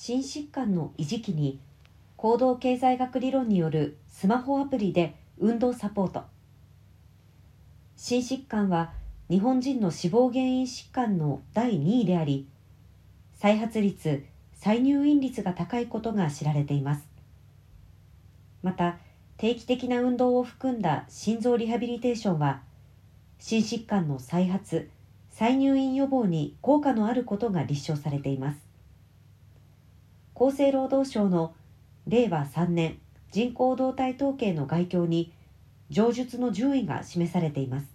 心疾患の維持期に行動経済学理論によるスマホアプリで運動サポート。心疾患は日本人の死亡原因疾患の第2位であり再発率再入院率が高いことが知られています。また定期的な運動を含んだ心臓リハビリテーションは心疾患の再発再入院予防に効果のあることが立証されています。厚生労働省の令和3年人口動態統計の概況に上述の順位が示されています。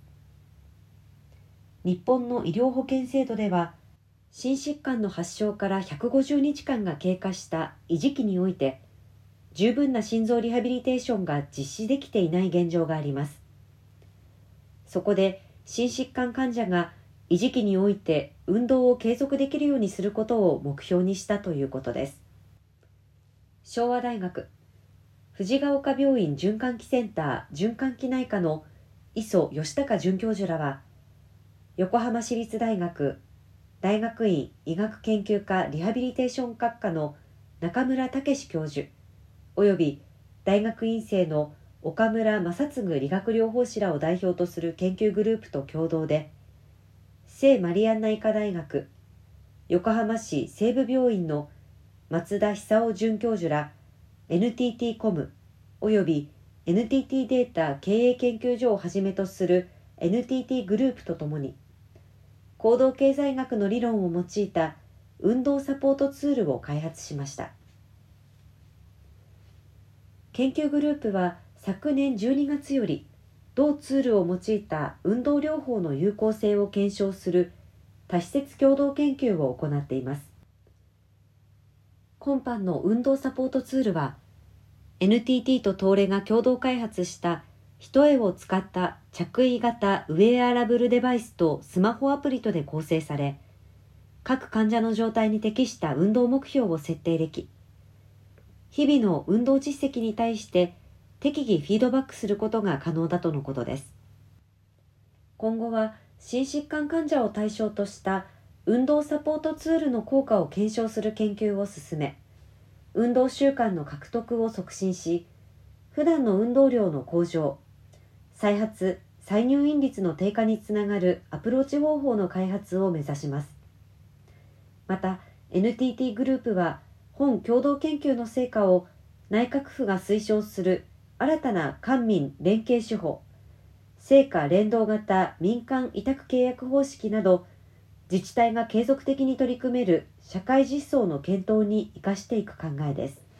日本の医療保険制度では心疾患の発症から150日間が経過した維持期において十分な心臓リハビリテーションが実施できていない現状があります。そこで心疾患患者が維持期において運動を継続できるようにすることを目標にしたということです。昭和大学。藤ヶ丘病院循環器センター循環器内科の磯義孝准教授らは横浜市立大学大学院医学研究科リハビリテーション学科の中村武教授及び大学院生の岡村正嗣理学療法士らを代表とする研究グループと共同で聖マリアンナ医科大学横浜市西部病院の松田久夫准教授ら NTT コム及び NTT データ経営研究所をはじめとする NTT グループとともに行動経済学の理論を用いた運動サポートツールを開発しました。研究グループは昨年12月より同ツールを用いた運動療法の有効性を検証する多施設共同研究を行っています。今般の運動サポートツールは NTT と東レが共同開発した一重を使った着衣型ウェアラブルデバイスとスマホアプリとで構成され、各患者の状態に適した運動目標を設定でき、日々の運動実績に対して適宜フィードバックすることが可能だとのことです。今後は心疾患患者を対象とした運動サポートツールの効果を検証する研究を進め、運動習慣の獲得を促進し、普段の運動量の向上、再発・再入院率の低下につながるアプローチ方法の開発を目指します。また、NTT グループは本共同研究の成果を内閣府が推奨する新たな官民連携手法、成果連動型民間委託契約方式など、自治体が継続的に取り組める社会実装の検討に生かしていく考えです。